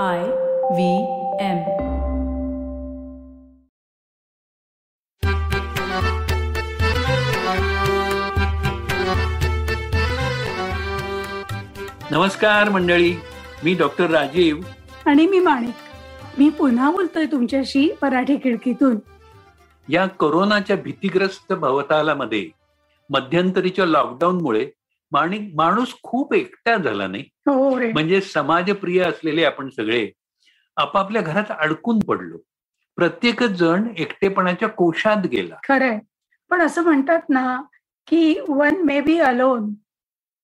I V M. नमस्कार मंडळी. मी डॉक्टर राजीव. आणि मी माणिक. मी पुन्हा बोलतोय तुमच्याशी मराठी खिडकीतून. या कोरोनाच्या भीतीग्रस्त भवतालामध्ये मध्यंतरीच्या लॉकडाऊनमुळे माणिक माणूस खूप एकटा झाला नाही. हो म्हणजे समाजप्रिय असलेले आपण सगळे आपापल्या घरात अडकून पडलो. प्रत्येकच जण एकटेपणाच्या कोशात गेला. खरंय. पण असं म्हणतात ना की one may be alone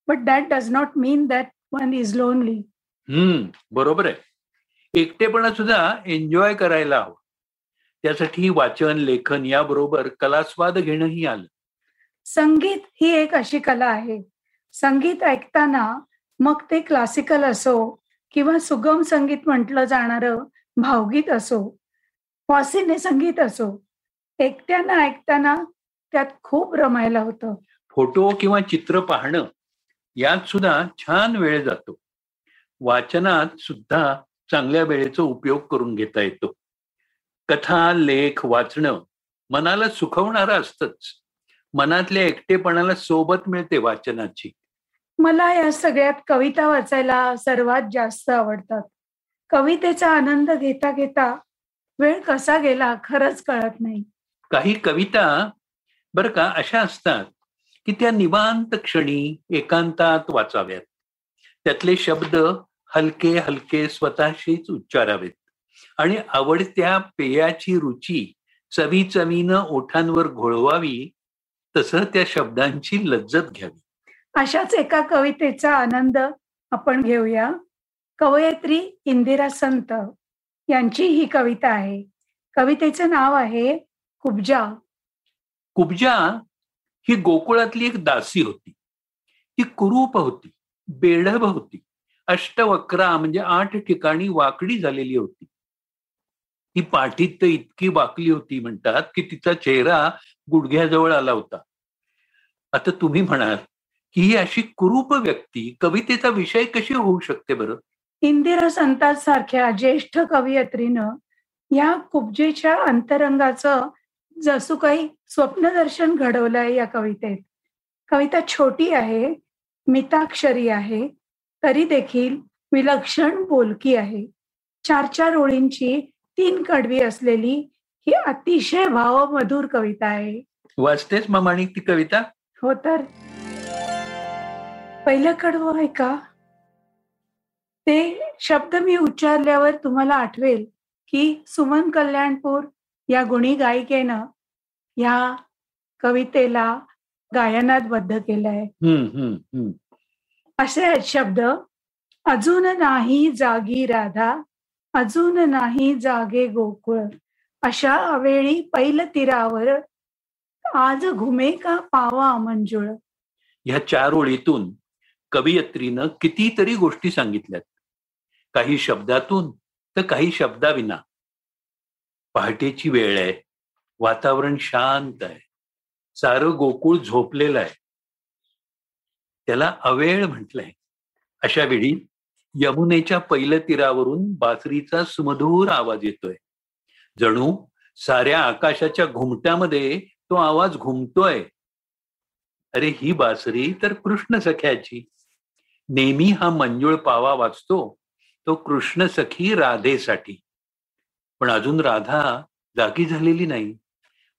but that does not mean that one is lonely hmm बरोबर आहे. एकटेपणा सुद्धा एन्जॉय करायला हवं. त्यासाठी वाचन लेखन याबरोबर कलास्वाद घेणंही आलं. संगीत ही एक अशी कला आहे. संगीत ऐकताना मग ते क्लासिकल असो किंवा सुगम संगीत म्हटलं जाणारं भावगीत असो वासिने संगीत असो एकट्यानं ऐकताना त्यात खूप रमायला होतं. फोटो किंवा चित्र पाहणं यात सुद्धा छान वेळ जातो. वाचनात सुद्धा चांगल्या वेळेचा उपयोग करून घेता येतो. कथा लेख वाचणं मनाला सुखवणारं असतंच. मनातल्या एकटेपणाला सोबत मिळते वाचनाची. मला या सगळ्यात कविता वाचायला सर्वात जास्त आवडतात. कवितेचा आनंद घेता घेता वेळ कसा गेला खरंच कळत नाही. काही कविता बर का अशा असतात की त्या निवांत क्षणी एकांतात वाचाव्यात. त्यातले शब्द हलके हलके स्वतःशीच उच्चारावेत आणि आवडत्या पेयाची रुची चवी चवीनं ओठांवर घोळवावी तसं त्या शब्दांची लज्जत घ्यावी. अशाच एका कवितेचा आनंद आपण घेऊया. कवयत्री इंदिरा संत यांची ही कविता आहे. कवितेचं नाव आहे कुब्जा. कुब्जा ही गोकुळातली एक दासी होती. ती कुरूप होती बेढब होती. अष्टवक्रा म्हणजे आठ ठिकाणी वाकडी झालेली होती. ती पाठीत तर इतकी वाकली होती म्हणतात की तिचा चेहरा गुडघ्याजवळ आला होता. आता तुम्ही म्हणाल की ही अशी कुरूप व्यक्ती कवितेचा विषय कशी होऊ शकते बरं? इंदिरा संतांसारख्या ज्येष्ठ कवयित्रीनं या कुब्जेच्या अंतरंगाचं जसू काही स्वप्नदर्शन घडवलंय या कवितेत. कविता छोटी आहे मिताक्षरी आहे तरी देखील विलक्षण बोलकी आहे. चार चार ओळींची तीन कडवी असलेली ही अतिशय भावमधुर कविता आहे. वाचतेच मामाणी ती कविता? हो तर. पहिलं कडवं आहे का? ते शब्द मी उच्चारल्यावर तुम्हाला आठवेल की सुमन कल्याणपूर या गुणी गायिकेनं या कवितेला गायनात बद्ध केलंय असे आहेत शब्द. अजून नाही जागी राधा अजून नाही जागे गोकुळ. अशा अवेळी पैल तीरावर आज घुमे का पावा मंजुळ. ह्या चार ओळीतून कवयित्रीनं कितीतरी गोष्टी सांगितल्यात. काही शब्दातून तर काही शब्दाविना. पहाटेची वेळ आहे. वातावरण शांत आहे. सारं गोकुळ झोपलेलं आहे. त्याला अवेळ म्हटलंय. अशा वेळी यमुनेच्या पहिल्या तीरावरून बासरीचा सुमधूर आवाज येतोय. जणू साऱ्या आकाशाच्या घुमट्यामध्ये तो आवाज घुमतोय. अरे ही बासरी तर कृष्ण सख्याची. नेहमी हा मंजुळ पावा वाचतो तो कृष्ण सखी राधेसाठी. पण अजून राधा जागी झालेली नाही.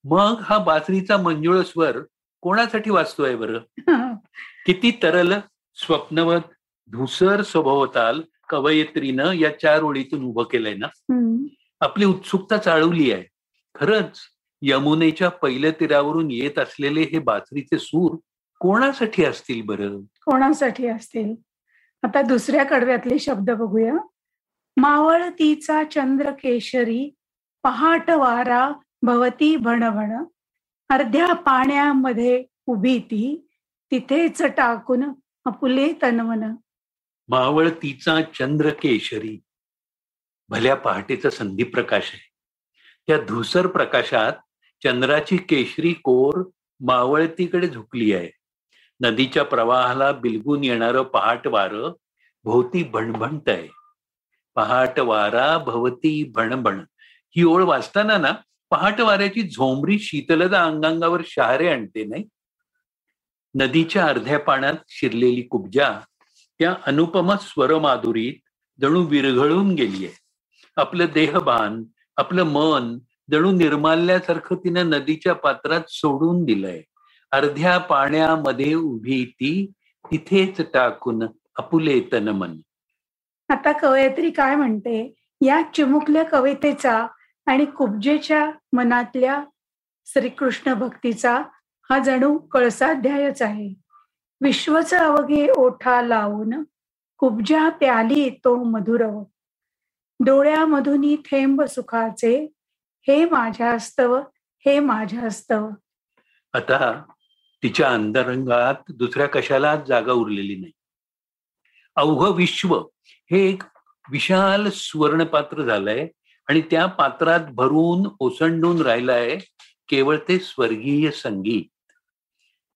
मग हा बासरीचा मंजुळ स्वर कोणासाठी वाचतोय बरं? किती तरल स्वप्नवत धुसर स्वभावताल कवयित्रीनं या चार ओळीतून उभं केलंय ना. आपली उत्सुकता चाळवली आहे. खरंच यमुनेच्या पहिल्या तीरावरून येत असलेले हे बासरीचे सूर कोणासाठी असतील बरं? कोणासाठी असतील? आता दुसऱ्या कडव्यातले शब्द बघूया. मावळतीचा चंद्र केशरी पहाट वारा भवती भणभण. अर्ध्या पाण्यामध्ये उभी ती तिथेच टाकून अपुले तनवन. मावळतीचा चंद्र केशरी भल्या पहाटेचा संधी प्रकाश आहे. त्या धुसर प्रकाशात चंद्राची केशरी कोर मावळतीकडे झुकली आहे. नदीच्या प्रवाहाला बिलगून येणारं पहाट वारं भोवती भणभणत आहे. पहाट वारा भवती भणभण. ही ओळ वाचताना ना पहाट वाऱ्याची झोंबरी शीतलता अंगांगावर शहारे आणते नाही? नदीच्या अर्ध्या पाण्यात शिरलेली कुब्जा त्या अनुपम स्वरमाधुरीत जणू विरघळून गेली आहे. आपलं देहभान आपलं मन जणू निर्माल्यासारखं तिनं नदीच्या पात्रात सोडून दिलंय. अर्ध्या पाण्यामध्ये उभी ती तिथेच टाकून अपुले तन मन आता कवयत्री काय म्हणते? या चिमुकल्या कवितेचा आणि कुब्जेच्या मनातल्या श्रीकृष्ण भक्तीचा हा जणू कळसाध्यायच आहे. विश्वच अवघे ओठा लावून कुब्जा प्याली तो मधुरव. डोळ्यामधून थेंब सुखाचे हे माझ्या स्तव हे माझ्या स्तव आता तिच्या अंतरंगात दुसऱ्या कशालाच जागा उरलेली नाही. अवघ विश्व हे एक विशाल सुवर्णपात्र झालंय आणि त्या पात्रात भरून ओसंडून राहिलंय केवळ ते स्वर्गीय संगीत.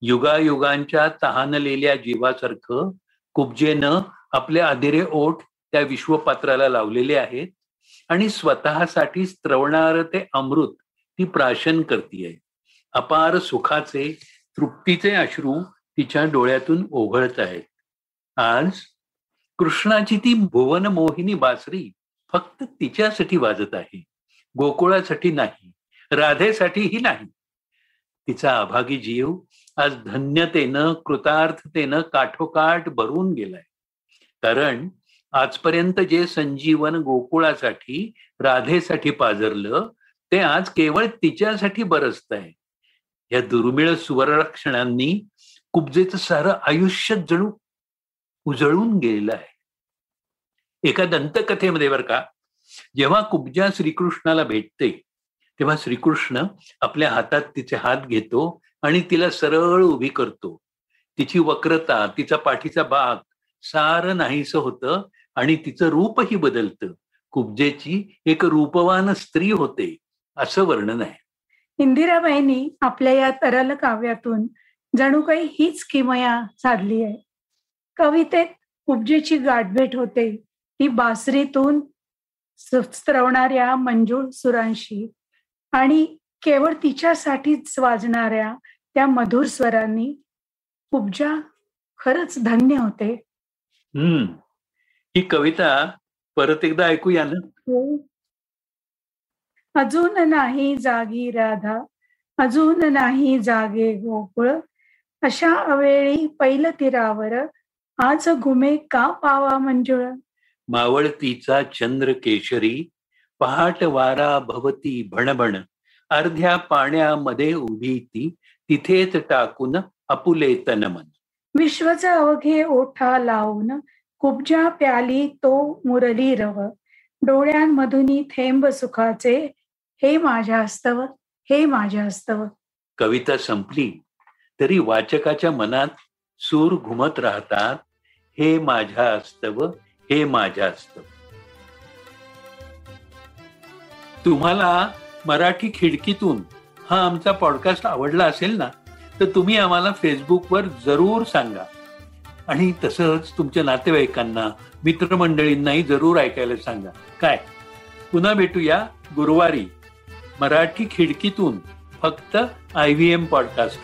युगायुगांच्या तहानलेल्या जीवासारखं कुब्जेनं आपले अधेरे ओठ त्या विश्वपात्राला लावलेले आहेत आणि स्वतःसाठी स्त्रवणार ते अमृत ती प्राशन करतीये. अपार सुखाचे तृप्तीचे अश्रू तिच्या डोळ्यातून ओघळत आहेत. आज कृष्णाची ती भुवन मोहिनी बासरी फक्त तिच्यासाठी वाजत आहे. गोकुळासाठी नाही राधेसाठीही नाही. तिचा अभागी जीव आज धन्यतेनं कृतार्थतेनं काठोकाठ भरून गेलाय. कारण आजपर्यंत जे संजीवन गोकुळासाठी राधेसाठी पाजरलं ते आज केवळ तिच्यासाठी बरसत आहे. या दुर्मिळ सुवर्णक्षणांनी कुब्जेचं सारं आयुष्य जणू उजळून गेलेलं आहे. एका दंतकथेमध्ये बर का जेव्हा कुब्जा श्रीकृष्णाला भेटते तेव्हा श्रीकृष्ण आपल्या हातात तिचे हात घेतो आणि तिला सरळ उभी करतो. तिची वक्रता तिचा पाठीचा भाग सारं नाहीस होतं आणि तिचं रूपही बदलतं. कुब्जेची एक रूपवान स्त्री होते असं वर्णन आहे. इंदिराबाईंनी आपल्या या तरल काव्यातून जणू काही हीच किमया साधली आहे. कवितेत उपजेची गाठभेट होते ती बासरीतून स्त्रवणाऱ्या मंजूळ सुरांशी आणि केवळ तिच्यासाठीच वाजणाऱ्या त्या मधुर स्वरांनी उपजा खरंच धन्य होते. हम्म. ही कविता परत एकदा ऐकूया ना? हो. अजून नाही जागी राधा अजून नाही जागे गोकुळ. अशा अवेळी पैल तीरावर आज घुमे का पावा मंजुळ? मावळतीचा चंद्र केशरी पहाट वारा भवती भणभण. अर्ध्या पाण्यामध्ये उभी ती तिथेच टाकून अपुले तनमन विश्वच अवघे ओठा लावून कुब्जा प्याली तो मुरली रव. डोळ्यांमधून थेंब सुखाचे. हे माझ्या हस्तव हे माझ्या हस्तव. कविता संपली. तरी वाचकाच्या मनात सूर घुमत राहतात. हे माझ्या अस्तव हे माझ्या अस्तव तुम्हाला मराठी खिडकीतून हा आमचा पॉडकास्ट आवडला असेल ना तर तुम्ही आम्हाला फेसबुकवर जरूर सांगा. आणि तसंच तुमच्या नातेवाईकांना मित्रमंडळींनाही जरूर ऐकायला सांगा. काय? पुन्हा भेटूया गुरुवारी मराठी खिडकीतून फक्त आय व्ही एम पॉडकास्ट